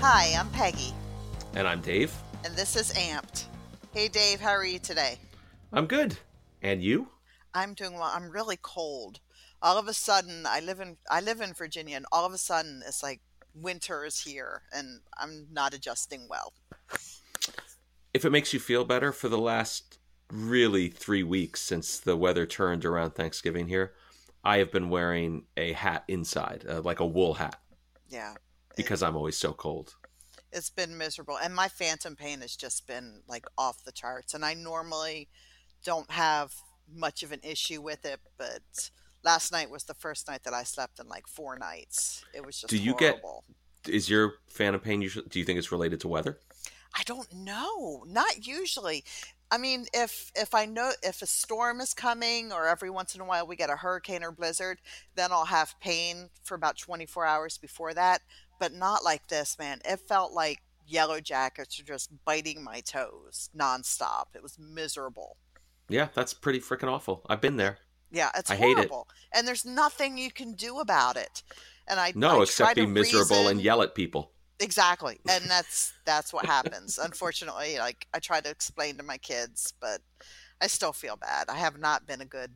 Hi, I'm Peggy, And I'm Dave. and this is Amped. Hey, Dave, how are you today? I'm good. And you? I'm doing well. I'm really cold. All of a sudden, I live in I live in Virginia, and all of a sudden, it's like winter is here, and I'm not adjusting well. If it makes you feel better, for the last really three weeks since the weather turned around Thanksgiving here, I have been wearing a hat inside, uh, like a wool hat, Yeah, because I'm always so cold. it's been miserable, and my phantom pain has just been like off the charts. And I normally don't have much of an issue with it, but last night was the first night that I slept in like four nights. It was just Do you get- Is your phantom pain usually? Do you think it's related to weather? I don't know. Not usually. I mean, if if I know if a storm is coming or every once in a while we get a hurricane or blizzard, then I'll have pain for about 24 hours before that, but not like this, man. It felt like yellow jackets were just biting my toes nonstop. It was miserable. Yeah, that's pretty freaking awful. I've been there. Yeah, it's I hate it. horrible. And there's nothing you can do about it. And I No, I except be miserable and yell at people. Exactly. And that's that's what happens. Unfortunately, like I try to explain to my kids, but I still feel bad. I have not been a good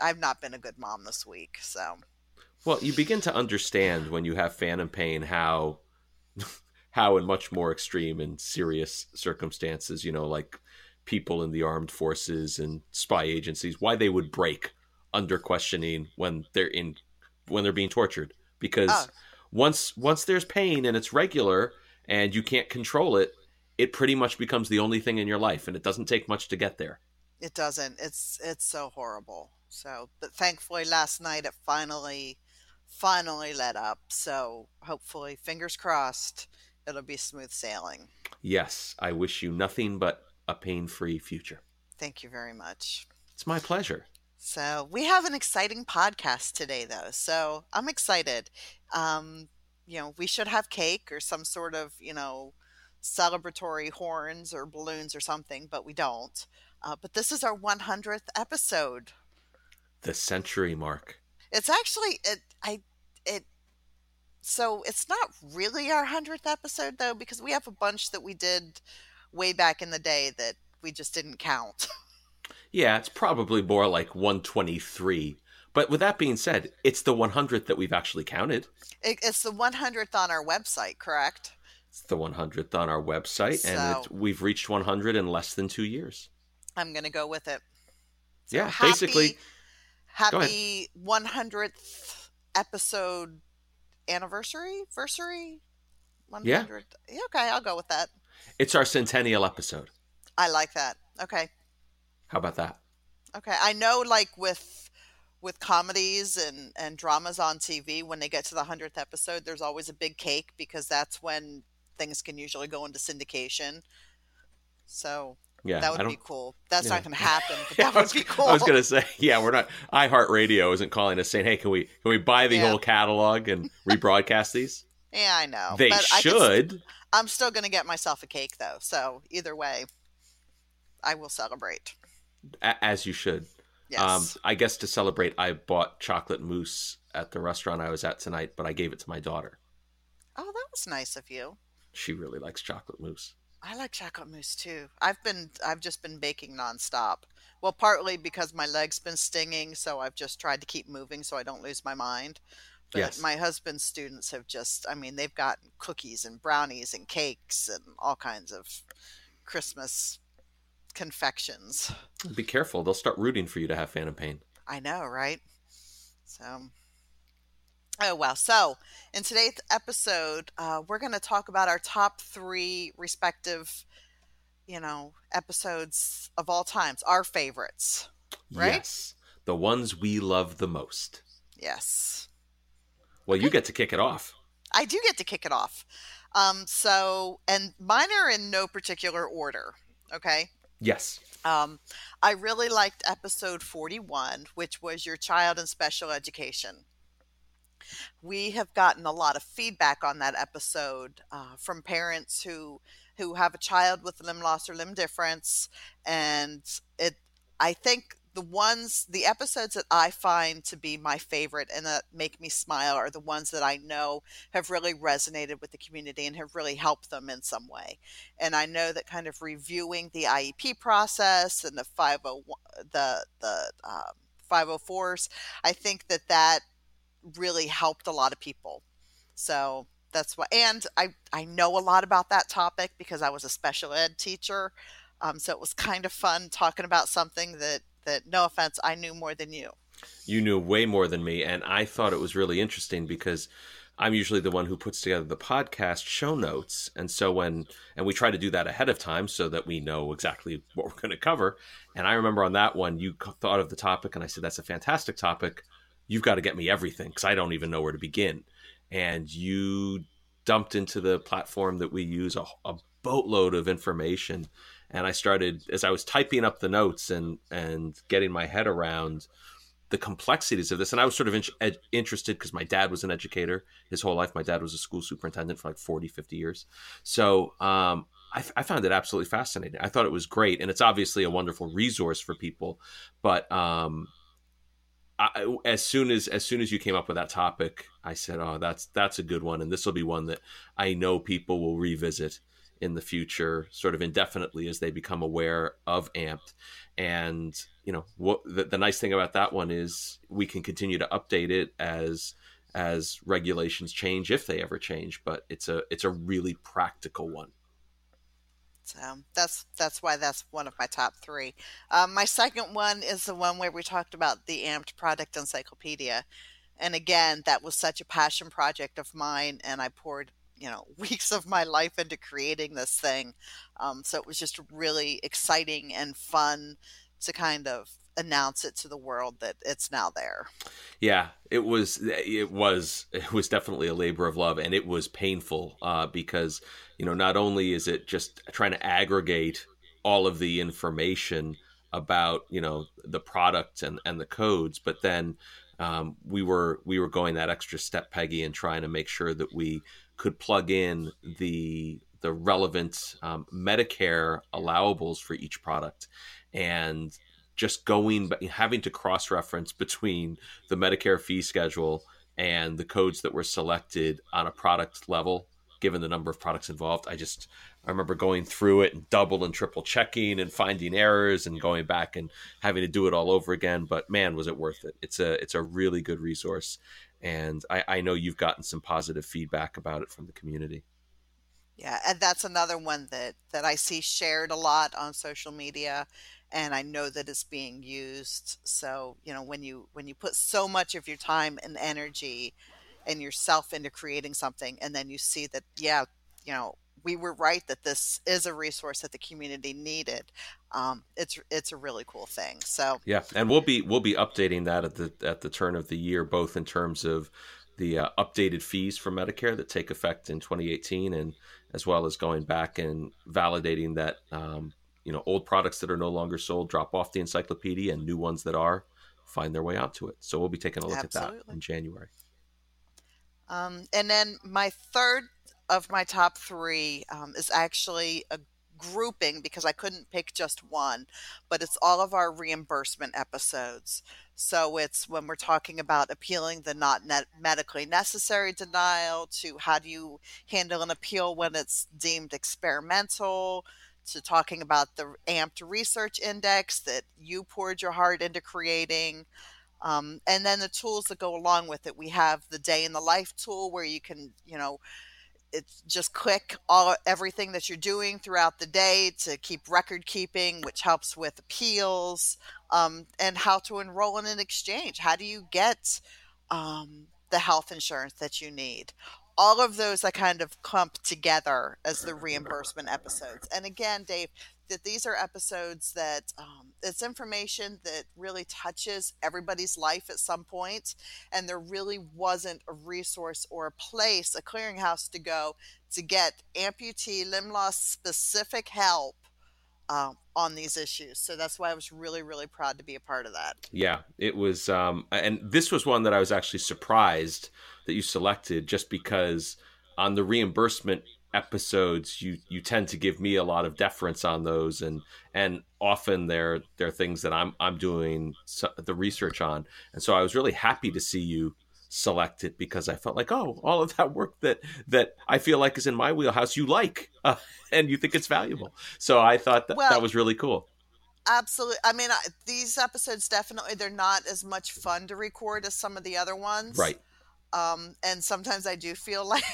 I've not been a good mom this week. So, Well, you begin to understand when you have phantom pain how how in much more extreme and serious circumstances, you know, like people in the armed forces and spy agencies, why they would break under questioning when they're in when they're being tortured because Oh. once once there's pain and it's regular and you can't control it, it pretty much becomes the only thing in your life and it doesn't take much to get there. it doesn't. It's it's so horrible. So, but thankfully last night it finally finally let up. So, hopefully fingers crossed it'll be smooth sailing. Yes, I wish you nothing but a pain-free future. Thank you very much. It's my pleasure. So we have an exciting podcast today, though. So I'm excited. Um, you know, we should have cake or some sort of, you know, celebratory horns or balloons or something, but we don't. Uh, but this is our 100th episode. The century mark. It's actually it. I it. So it's not really our 100th episode though, because we have a bunch that we did way back in the day that we just didn't count. Yeah, it's probably more like 123. But with that being said, it's the 100th that we've actually counted. It, it's the 100th on our website, correct? It's the 100th on our website, and it, we've reached 100 in less than two years. I'm gonna go with it. yeah, happy- basically. Happy 100th episode anniversary, versary. 100th. Yeah. Okay, I'll go with that. it's our centennial episode. I like that. Okay, How about that? okay. I know, like with with comedies and and dramas on TV, when they get to the hundredth episode, there's always a big cake because that's when things can usually go into syndication. So Yeah, that would be cool. That's yeah. not going to happen, but Yeah, that would was, be cool. I was gonna say, yeah, we're not. iHeartRadio isn't calling us saying, "Hey, can we can we buy the Yeah. whole catalog and rebroadcast these?" Yeah, I know. they but should. I'm still going to get myself a cake though. So either way, I will celebrate. a- as you should. Yes. Um, I guess to celebrate, I bought chocolate mousse at the restaurant I was at tonight, but I gave it to my daughter. oh, that was nice of you. She really likes chocolate mousse. I like chocolate mousse too. I've been I've just been baking nonstop. Well, partly because my leg's been stinging, so I've just tried to keep moving so I don't lose my mind. But Yes. my husband's students have just I mean, they've gotten cookies and brownies and cakes and all kinds of Christmas confections. Be careful; they'll start rooting for you to have phantom pain. I know, right? So, oh well. So, in today's episode, uh, we're going to talk about our top three respective, you know, episodes of all times, our favorites. Right? Yes, the ones we love the most. Yes, Well, you get to kick it off. I do get to kick it off. Um, so, and mine are in no particular order. Okay. Yes. Um, I really liked episode 41, which was your child in special education. We have gotten a lot of feedback on that episode uh, from parents who who have a child with limb loss or limb difference, and it. I think the ones the episodes that I find to be my favorite and that make me smile are the ones that I know have really resonated with the community and have really helped them in some way. And I know that kind of reviewing the IEP process and the 501 the the um, 504s, I think that that really helped a lot of people. So that's why and I I know a lot about that topic because I was a special ed teacher. Um, so it was kind of fun talking about something that that no offense, I knew more than you. You knew way more than me, and I thought it was really interesting because I'm usually the one who puts together the podcast show notes, and so when and we try to do that ahead of time so that we know exactly what we're going to cover. And I remember on that one, you thought of the topic, and I said, "That's a fantastic topic. You've got to get me everything because I don't even know where to begin." And you dumped into the platform that we use a, a boatload of information and I started as I was typing up the notes and and getting my head around the complexities of this. And I was sort of in, ed, interested because my dad was an educator his whole life. My dad was a school superintendent for like 40, 50 years. So um, I, I, found it absolutely fascinating. I thought it was great. And it's obviously a wonderful resource for people. But um, I, as soon as as soon as you came up with that topic, I said, "Oh, that's that's a good one, and this will be one that I know people will revisit in the future, sort of indefinitely as they become aware of AMPed. And you know, what the, the nice thing about that one is we can continue to update it as as regulations change if they ever change. But it's a it's a really practical one. So that's that's why that's one of my top three. Um, my second one is the one where we talked about the AMPed product encyclopedia, and again, that was such a passion project of mine, and I poured you know weeks of my life into creating this thing um, so it was just really exciting and fun to kind of announce it to the world that it's now there. Yeah it was it was it was definitely a labor of love and it was painful uh, because you know not only is it just trying to aggregate all of the information about you know the product and and the codes but then um, we were we were going that extra step peggy and trying to make sure that we could plug in the the relevant um, Medicare allowables for each product, and just going having to cross reference between the Medicare fee schedule and the codes that were selected on a product level, given the number of products involved. I just I remember going through it and double and triple checking and finding errors and going back and having to do it all over again. But man, was it worth it! It's a it's a really good resource, and I, I know you've gotten some positive feedback about it from the community. Yeah, and that's another one that that I see shared a lot on social media and I know that it's being used. So, you know, when you when you put so much of your time and energy and yourself into creating something and then you see that yeah, you know, we were right that this is a resource that the community needed. Um, it's it's a really cool thing. So yeah, and we'll be we'll be updating that at the at the turn of the year, both in terms of the uh, updated fees for Medicare that take effect in 2018, and as well as going back and validating that um, you know old products that are no longer sold drop off the encyclopedia, and new ones that are find their way onto it. So we'll be taking a look Absolutely. at that in January. Um, and then my third of my top three um, is actually a grouping because I couldn't pick just one, but it's all of our reimbursement episodes. So it's when we're talking about appealing the not medically necessary denial to how do you handle an appeal when it's deemed experimental to talking about the amped research index that you poured your heart into creating. Um, and then the tools that go along with it. We have the day in the life tool where you can, you know, it's just click all everything that you're doing throughout the day to keep record keeping, which helps with appeals um, and how to enroll in an exchange. How do you get um, the health insurance that you need? All of those I kind of clump together as the reimbursement episodes. And again, Dave, that these are episodes that um, it's information that really touches everybody's life at some point, and there really wasn't a resource or a place, a clearinghouse to go to get amputee limb loss specific help um, on these issues. So that's why I was really, really proud to be a part of that. Yeah, it was, um, and this was one that I was actually surprised that you selected, just because on the reimbursement episodes you you tend to give me a lot of deference on those and and often they're they're things that I'm I'm doing the research on. And so I was really happy to see you select it because I felt like oh all of that work that that I feel like is in my wheelhouse you like uh, and you think it's valuable. So I thought that well, that was really cool. Absolutely i mean I, these episodes definitely they're not as much fun to record as some of the other ones. Right um, and sometimes I do feel like,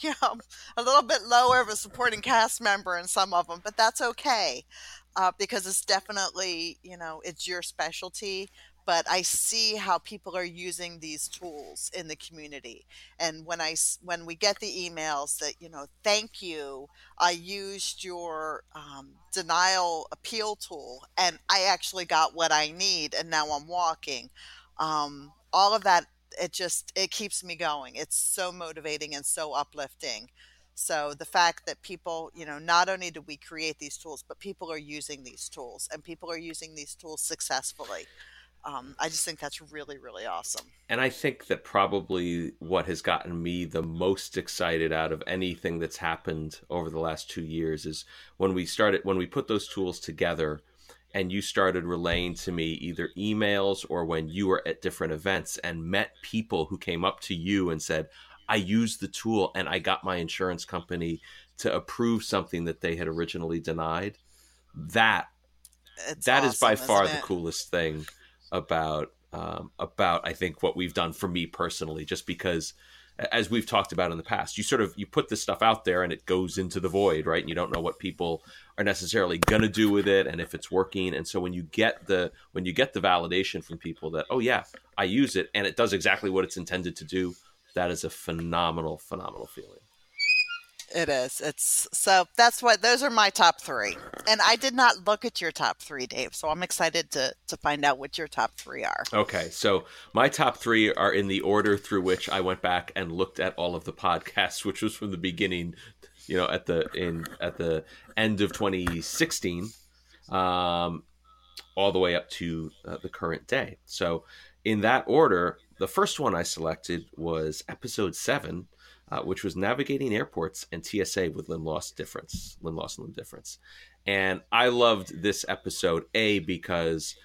you know, a little bit lower of a supporting cast member in some of them, but that's okay uh, because it's definitely, you know, it's your specialty but I see how people are using these tools in the community. And when I when we get the emails that you know, thank you, I used your um, denial appeal tool, and I actually got what I need, and now I'm walking. Um, all of that, it just it keeps me going. It's so motivating and so uplifting. So the fact that people, you know, not only do we create these tools, but people are using these tools, and people are using these tools successfully um, I just think that's really, really awesome. And I think that probably what has gotten me the most excited out of anything that's happened over the last two years is when we started, when we put those tools together and you started relaying to me either emails or when you were at different events and met people who came up to you and said, I used the tool and I got my insurance company to approve something that they had originally denied. That it's that awesome, is by far the coolest thing about um, about I think what we've done for me personally, just because as we've talked about in the past, you sort of you put this stuff out there and it goes into the void, right? And you don't know what people are necessarily going to do with it and if it's working. And so when you get the when you get the validation from people that oh yeah, I use it and it does exactly what it's intended to do, that is a phenomenal phenomenal feeling. It is. It's so that's what those are my top three. And I did not look at your top three, Dave. So I'm excited to to find out what your top three are. Okay. So my top three are in the order through which I went back and looked at all of the podcasts, which was from the beginning, you know, at the in at the end of 2016, um, all the way up to uh, the current day. So in that order, the first one I selected was episode seven uh, which was navigating airports and TSA with limb loss difference, limb loss and limb difference. And I loved this episode a because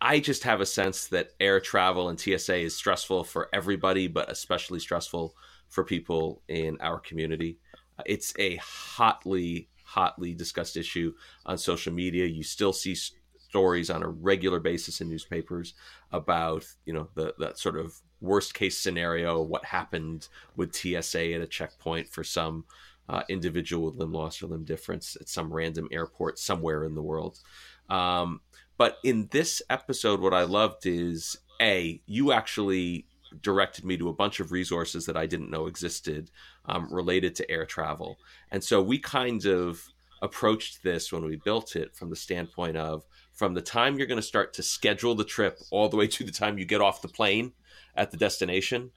I just have a sense that air travel and TSA is stressful for everybody, but especially stressful for people in our community. Uh, it's a hotly, hotly discussed issue on social media. You still see stories on a regular basis in newspapers about you know the that sort of worst case scenario what happened with TSA at a checkpoint for some uh, individual with limb loss or limb difference at some random airport somewhere in the world. Um, but in this episode, what I loved is a you actually directed me to a bunch of resources that I didn't know existed um, related to air travel, and so we kind of approached this when we built it from the standpoint of from the time you're going to start to schedule the trip all the way to the time you get off the plane at the destination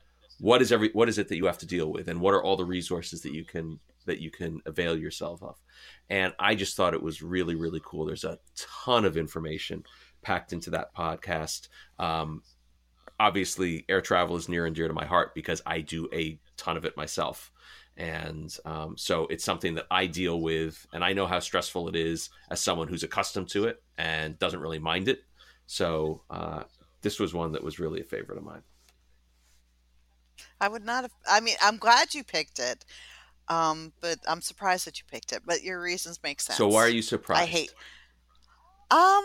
what is every what is it that you have to deal with? And what are all the resources that you can that you can avail yourself of? And i just thought it was really really cool. There's a ton of information packed into that podcast. Um, obviously air travel is near and dear to my heart because i do a ton of it myself and um, so it's something that I deal with, and I know how stressful it is as someone who's accustomed to it and doesn't really mind it. So uh, this was one that was really a favorite of mine. I would not have. I mean, I'm glad you picked it, um, but I'm surprised that you picked it. But your reasons make sense. So why are you surprised? I hate. Um.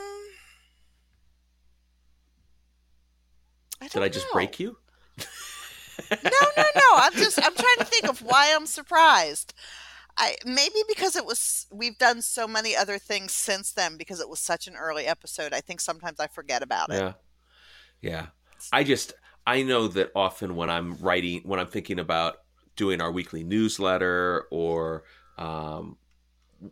I Did I just know. break you? No, no, no. I'm just I'm trying to think of why I'm surprised. I maybe because it was we've done so many other things since then because it was such an early episode. I think sometimes I forget about it. Yeah. Yeah. I just I know that often when I'm writing when I'm thinking about doing our weekly newsletter or um,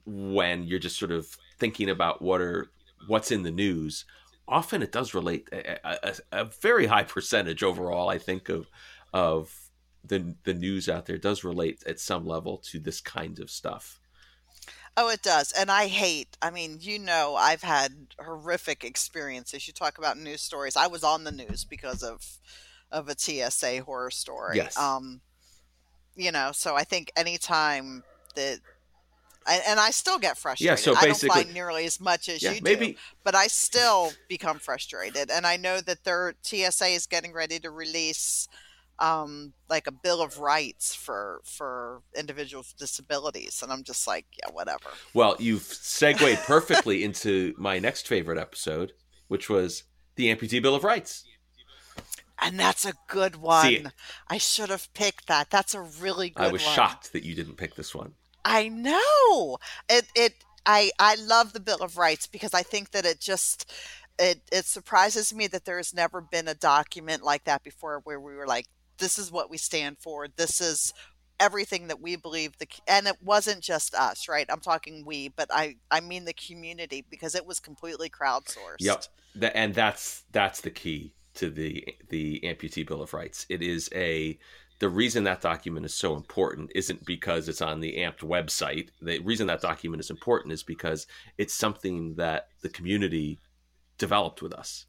when you're just sort of thinking about what are what's in the news often it does relate a, a, a very high percentage overall i think of of the the news out there does relate at some level to this kind of stuff. Oh, it does. And I hate, I mean, you know, I've had horrific experiences. You talk about news stories. I was on the news because of of a TSA horror story. Yes. Um you know, so I think anytime that and I still get frustrated. Yeah, so basically, I don't find nearly as much as yeah, you maybe, do, but I still become frustrated. And I know that their TSA is getting ready to release um, like a bill of rights for for individuals with disabilities, and I'm just like, yeah, whatever. Well, you've segued perfectly into my next favorite episode, which was the amputee bill of rights. And that's a good one. I should have picked that. That's a really good one. I was one. shocked that you didn't pick this one. I know. It it I I love the Bill of Rights because I think that it just it it surprises me that there has never been a document like that before where we were like this is what we stand for. This is everything that we believe the and it wasn't just us, right? I'm talking we, but I I mean the community because it was completely crowdsourced. Yep. And that's that's the key to the the amputee bill of rights. It is a the reason that document is so important isn't because it's on the amped website. The reason that document is important is because it's something that the community developed with us.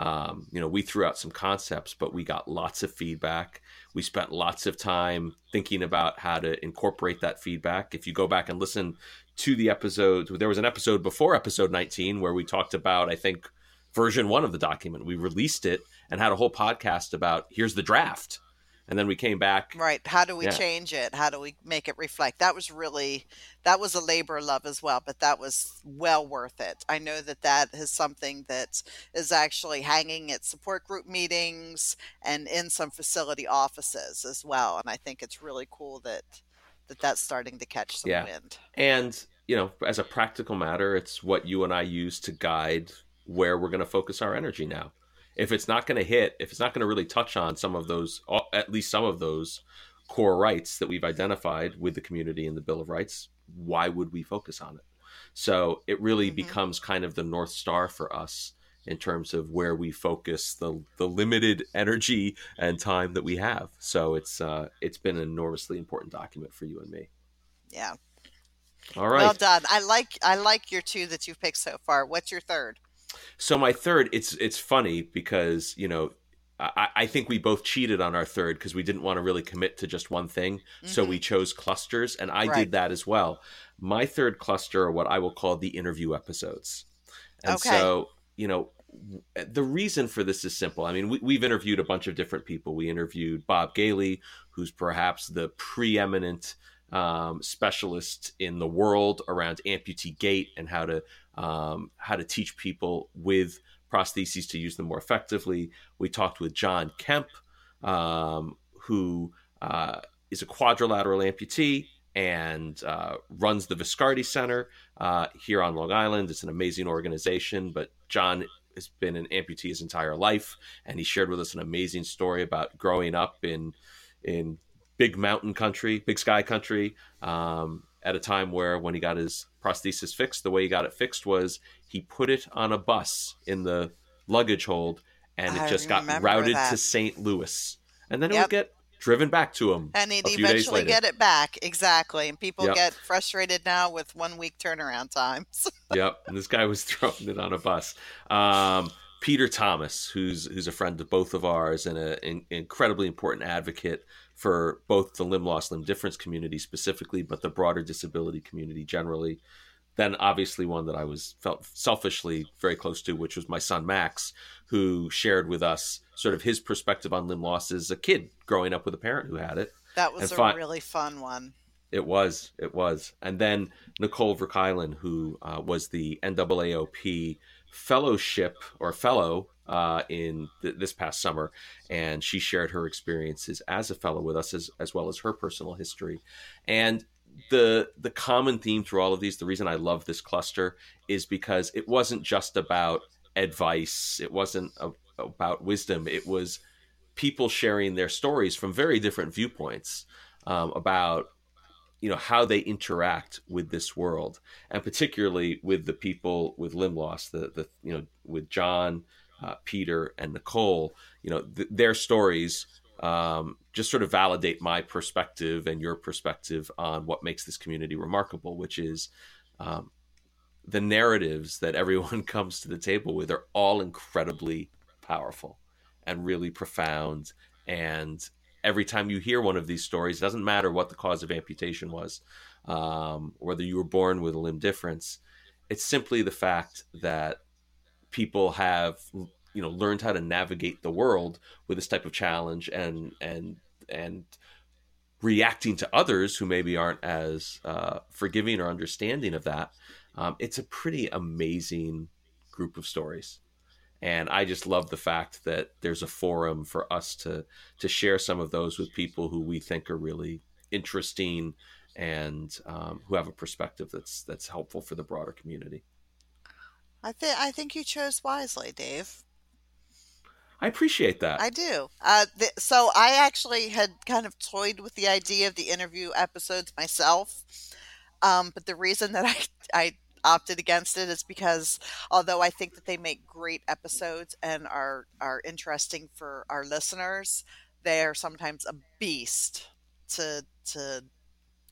Um, you know, we threw out some concepts, but we got lots of feedback. We spent lots of time thinking about how to incorporate that feedback. If you go back and listen to the episodes, there was an episode before episode 19 where we talked about, I think, version one of the document. We released it and had a whole podcast about here's the draft. And then we came back. Right. How do we Yeah. change it? How do we make it reflect? That was really, that was a labor of love as well, but that was well worth it. I know that that is something that is actually hanging at support group meetings and in some facility offices as well. And I think it's really cool that, that that's starting to catch some Yeah. wind. And, you know, as a practical matter, it's what you and I use to guide where we're going to focus our energy now. If it's not going to hit, if it's not going to really touch on some of those, uh, at least some of those core rights that we've identified with the community in the Bill of Rights, why would we focus on it? So it really Mhm. becomes kind of the North Star for us in terms of where we focus the the limited energy and time that we have. So it's uh, it's been an enormously important document for you and me. Yeah. All right. Well done. I like, I like your two that you've picked so far. What's your third? So my third, it's it's funny because you know I, I think we both cheated on our third because we didn't want to really commit to just one thing, so Mhm. we chose clusters, and I Right. did that as well. My third cluster are what I will call the interview episodes, and Okay. so you know the reason for this is simple. I mean, we, we've interviewed a bunch of different people. We interviewed Bob Gailey, who's perhaps the preeminent um, specialist in the world around amputee gait and how to um, how to teach people with prostheses to use them more effectively. We talked with John Kemp, um, who uh, is a quadrilateral amputee and uh, runs the Viscardi Center uh, here on Long Island. It's an amazing organization, but John has been an amputee his entire life, and he shared with us an amazing story about growing up in in big mountain country, big sky country, um, at a time where when he got his prosthesis fixed, the way he got it fixed was he put it on a bus in the luggage hold, and it I just got routed that. to St. Louis, and then it Yep. would get driven back to him And he'd a few days eventually get it back. Exactly. And people Yep. get frustrated now with one week turnaround times. yep, and this guy was throwing it on a bus. Um, Peter Thomas, who's who's a friend of both of ours and an incredibly important advocate for both the limb loss, limb difference community specifically, but the broader disability community generally. Then obviously one that I was felt selfishly very close to, which was my son Max, who shared with us sort of his perspective on limb loss as a kid growing up with a parent who had it. That was And a fi- really fun one. It was, it was. And then Nicole Verkeilen, who uh, was the NAAOP fellowship or fellow uh, in th- this past summer, and she shared her experiences as a fellow with us, as, as well as her personal history. And the the common theme through all of these, the reason I love this cluster is because it wasn't just about advice, it wasn't a, about wisdom, it was people sharing their stories from very different viewpoints um, about you know how they interact with this world and particularly with the people with limb loss the the you know with john uh, peter and nicole you know th- their stories um, just sort of validate my perspective and your perspective on what makes this community remarkable which is um, the narratives that everyone comes to the table with are all incredibly powerful and really profound and every time you hear one of these stories, it doesn't matter what the cause of amputation was, um, whether you were born with a limb difference. It's simply the fact that people have you know learned how to navigate the world with this type of challenge and and and reacting to others who maybe aren't as uh, forgiving or understanding of that. Um, it's a pretty amazing group of stories and I just love the fact that there's a forum for us to to share some of those with people who we think are really interesting and um, who have a perspective that's that's helpful for the broader community. I think I think you chose wisely, Dave. I appreciate that. I do. Uh, th- so I actually had kind of toyed with the idea of the interview episodes myself, um, but the reason that I I opted against it is because although I think that they make great episodes and are are interesting for our listeners, they are sometimes a beast to to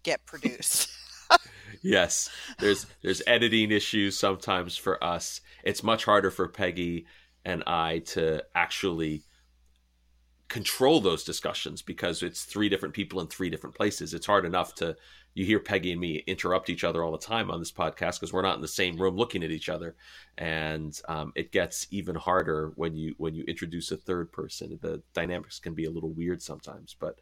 get produced. yes, there's there's editing issues sometimes for us. It's much harder for Peggy and I to actually control those discussions because it's three different people in three different places. It's hard enough to you hear Peggy and me interrupt each other all the time on this podcast because we're not in the same room looking at each other, and um, it gets even harder when you when you introduce a third person. The dynamics can be a little weird sometimes, but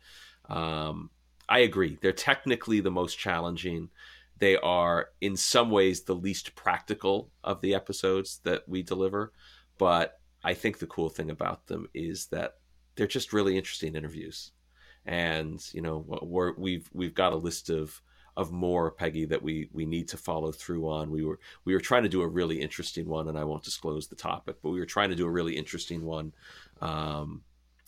um, I agree. They're technically the most challenging. They are in some ways the least practical of the episodes that we deliver, but I think the cool thing about them is that they're just really interesting interviews and you know we're, we've we've got a list of of more Peggy that we we need to follow through on. We were we were trying to do a really interesting one, and I won't disclose the topic, but we were trying to do a really interesting one um,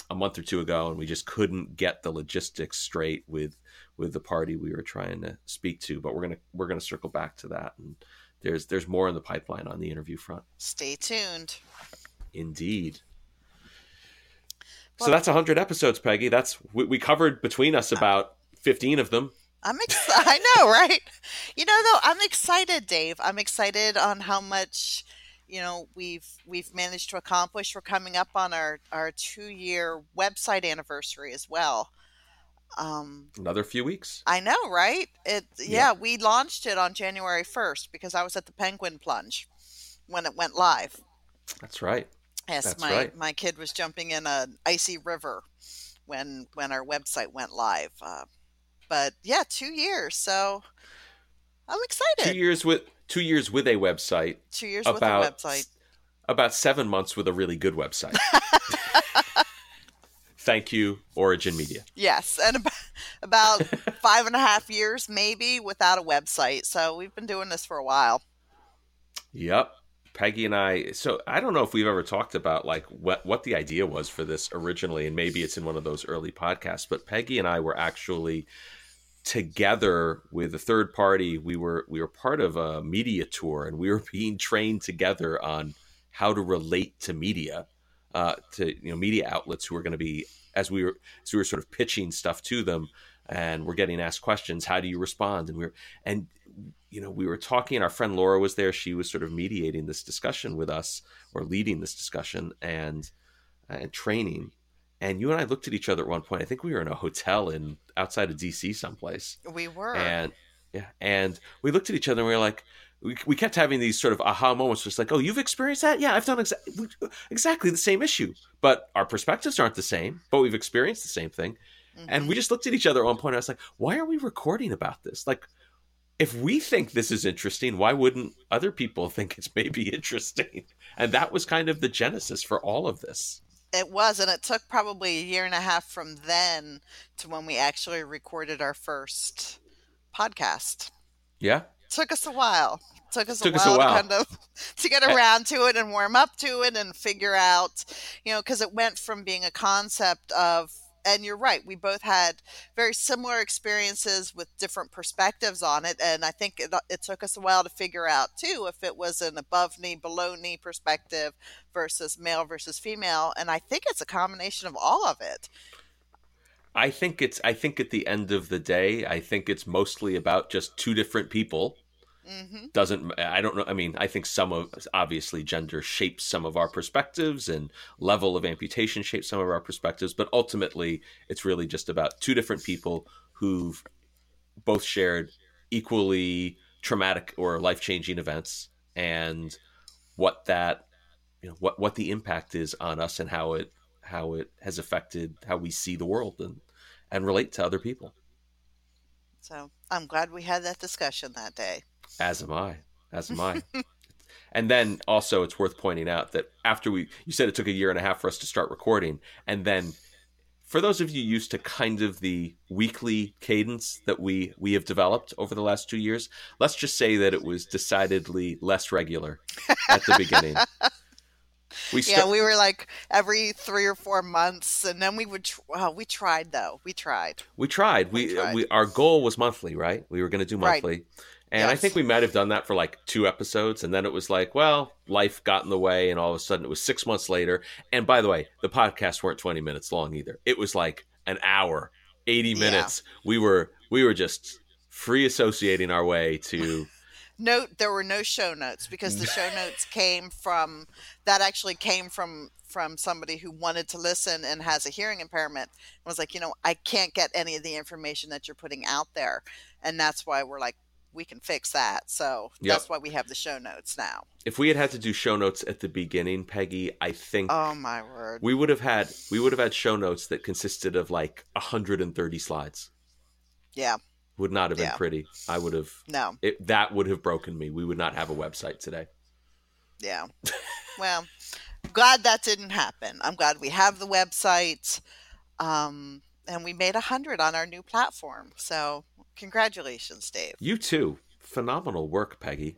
a month or two ago, and we just couldn't get the logistics straight with with the party we were trying to speak to. But we're gonna we're gonna circle back to that, and there's there's more in the pipeline on the interview front. Stay tuned. Indeed so that's 100 episodes, Peggy. That's we, we covered between us about 15 of them. I'm excited. I know, right? You know, though, I'm excited, Dave. I'm excited on how much you know we've we've managed to accomplish. We're coming up on our our two year website anniversary as well. Um, Another few weeks. I know, right? It yeah, we launched it on January 1st because I was at the Penguin Plunge when it went live. That's right. Yes, That's my right. my kid was jumping in an icy river when when our website went live. Uh, but yeah, two years. So I'm excited. Two years with two years with a website. Two years about, with a website. About seven months with a really good website. Thank you, Origin Media. Yes, and about five and a half years maybe without a website. So we've been doing this for a while. Yep. Peggy and I. So I don't know if we've ever talked about like what what the idea was for this originally, and maybe it's in one of those early podcasts. But Peggy and I were actually together with a third party. We were we were part of a media tour, and we were being trained together on how to relate to media, uh, to you know media outlets who are going to be as we were as we were sort of pitching stuff to them and we're getting asked questions how do you respond and we we're and you know, we were talking, our friend Laura was there. She was sort of mediating this discussion with us or leading this discussion and, and training. And you and I looked at each other at one point. I think we were in a hotel in outside of DC someplace. We were. And yeah. And we looked at each other and we were like, we, we kept having these sort of aha moments, just like, oh, you've experienced that? Yeah, I've done exa- exactly the same issue. But our perspectives aren't the same, but we've experienced the same thing. Mm-hmm. And we just looked at each other at one point. I was like, why are we recording about this? Like, if we think this is interesting, why wouldn't other people think it's maybe interesting? And that was kind of the genesis for all of this. It was, and it took probably a year and a half from then to when we actually recorded our first podcast. Yeah. It took us a while. It took us, took a, while us a while to kind of to get around to it and warm up to it and figure out, you know, because it went from being a concept of and you're right we both had very similar experiences with different perspectives on it and i think it, uh, it, took us a while to figure out too if it was an above knee below knee perspective versus male versus female and i think it's a combination of all of it. I think it's i think at the end of the day i think it's mostly about just two different people hmm doesn't i don't know i mean i think some of obviously gender shapes some of our perspectives and level of amputation shapes some of our perspectives but ultimately it's really just about two different people who've both shared equally traumatic or life-changing events and what that you know what what the impact is on us and how it how it has affected how we see the world and and relate to other people So I'm glad we had that discussion that day. As am I. As am I. and then also, it's worth pointing out that after we, you said it took a year and a half for us to start recording, and then for those of you used to kind of the weekly cadence that we we have developed over the last two years, let's just say that it was decidedly less regular at the beginning. We Yeah, we were like every three or four months, and then we would. Tr- well, we tried though. We tried. we tried. we We, tried. we our goal was monthly, right? We were going to do Right. And I think we might have done that for like two episodes. And then it was like, well, life got in the way. And all of a sudden it was six months later. And by the way, the podcasts weren't 20 minutes long either. It was like an hour, 80 Yeah. minutes. We were, we were just free associating our way to, Note there were no show notes because the show notes came from that actually came from from somebody who wanted to listen and has a hearing impairment and was like, you know, I can't get any of the information that you're putting out there, and that's why we're like, we can fix that. So Yep. that's why we have the show notes now. if we had had to do show notes at the beginning, Peggy, I think Oh my word! we would have had, we would have had show notes that consisted of like 130 slides. Yeah, Would not have been Yeah. pretty. I would have, no, it, that would have broken me. We would not have a website today. yeah. well, glad that didn't happen. I'm glad we have the website, um, and we made a hundred on our new platform. So congratulations, Dave. You too. Phenomenal work, Peggy.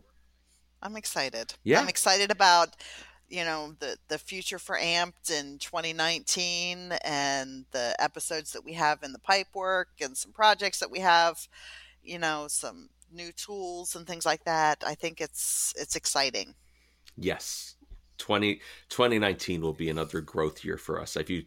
I'm excited. Yeah. I'm excited about you know the the future for Amped in 2019 and the episodes that we have in the pipe work and some projects that we have, you know, some new tools and things like that. I think it's it's exciting. Yes. 20, 2019 will be another growth year for us. I view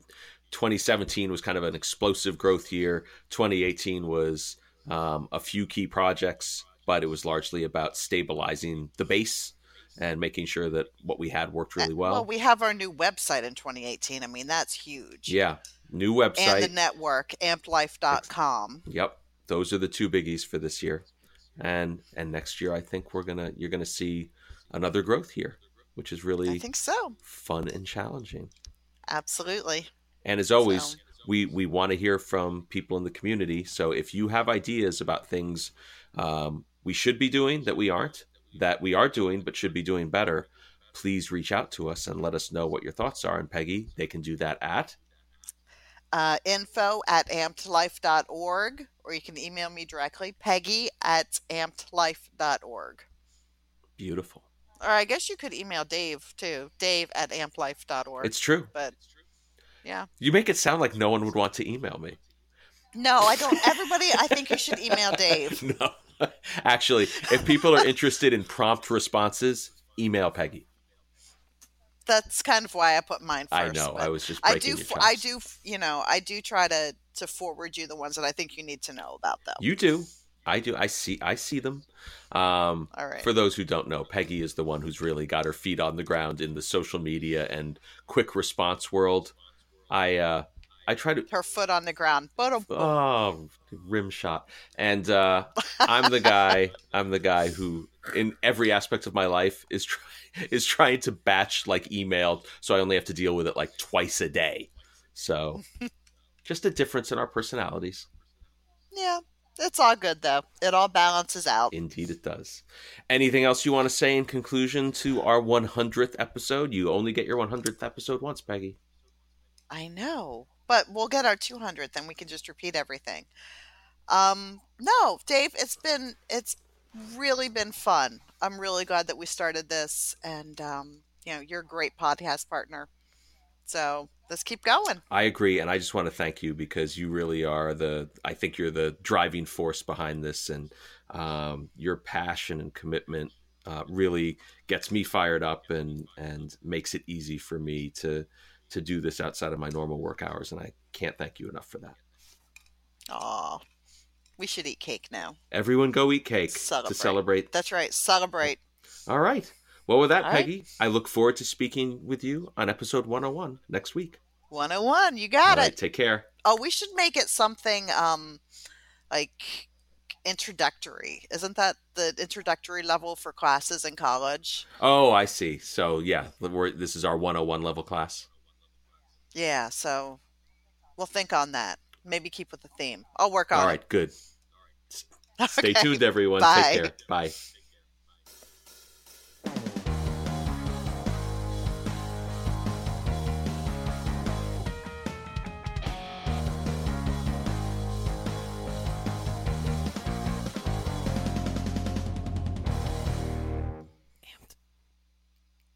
2017 was kind of an explosive growth year. 2018 was um, a few key projects, but it was largely about stabilizing the base and making sure that what we had worked really well. Well, we have our new website in 2018. I mean, that's huge. yeah. New website. And the network, amplife.com. Yep, those are the two biggies for this year, and and next year I think we're gonna you're gonna see another growth here, which is really I think so. fun and challenging. Absolutely. And as always, So- we we want to hear from people in the community. So if you have ideas about things um, we should be doing that we aren't, that we are doing but should be doing better, please reach out to us and let us know what your thoughts are. And Peggy, they can do that at uh, info at ampedlife.org, or you can email me directly, peggy at ampedlife.org. beautiful. Or I guess you could email Dave too, dave at ampedlife.org. It's true. but yeah. You make it sound like no one would want to email me. No, I don't. Everybody, I think you should email Dave. no. Actually, if people are interested in prompt responses, email Peggy. That's kind of why I put mine first. I know. I was just I do. I do. You know, I do try to to forward you the ones that I think you need to know about, though. You do. I do. I see. I see them. Um, All right. For those who don't know, Peggy is the one who's really got her feet on the ground in the social media and quick response world. I uh, I try to. Her foot on the ground. But Oh, rim shot. And uh, I'm the guy. I'm the guy who, in every aspect of my life, is try, is trying to batch like email, so I only have to deal with it like twice a day. So, just a difference in our personalities. yeah, it's all good though. It all balances out. Indeed, it does. Anything else you want to say in conclusion to our 100th episode? You only get your 100th episode once, Peggy. I know, but we'll get our 200th and we can just repeat everything. Um, no, Dave, it's been it's really been fun. I'm really glad that we started this, and um, you know, you're a great podcast partner. So let's keep going. I agree, and I just want to thank you because you really are the. I think you're the driving force behind this, and um, your passion and commitment uh, really gets me fired up and and makes it easy for me to to do this outside of my normal work hours. And I can't thank you enough for that. Aw, We should eat cake now. Everyone go eat cake Celebrate. to celebrate. That's right. Celebrate. All right. Well, with that, All right. Peggy, I look forward to speaking with you on episode 101 next week. 101. You got All it. right. Take care. Oh, we should make it something um like introductory. Isn't that the introductory level for classes in college? Oh, I see. So, yeah, we're, this is our 101 level class. Yeah, so we'll think on that. Maybe keep with the theme. I'll work on All it. right. Good. Stay Okay. tuned, everyone. Bye. Take care. Bye.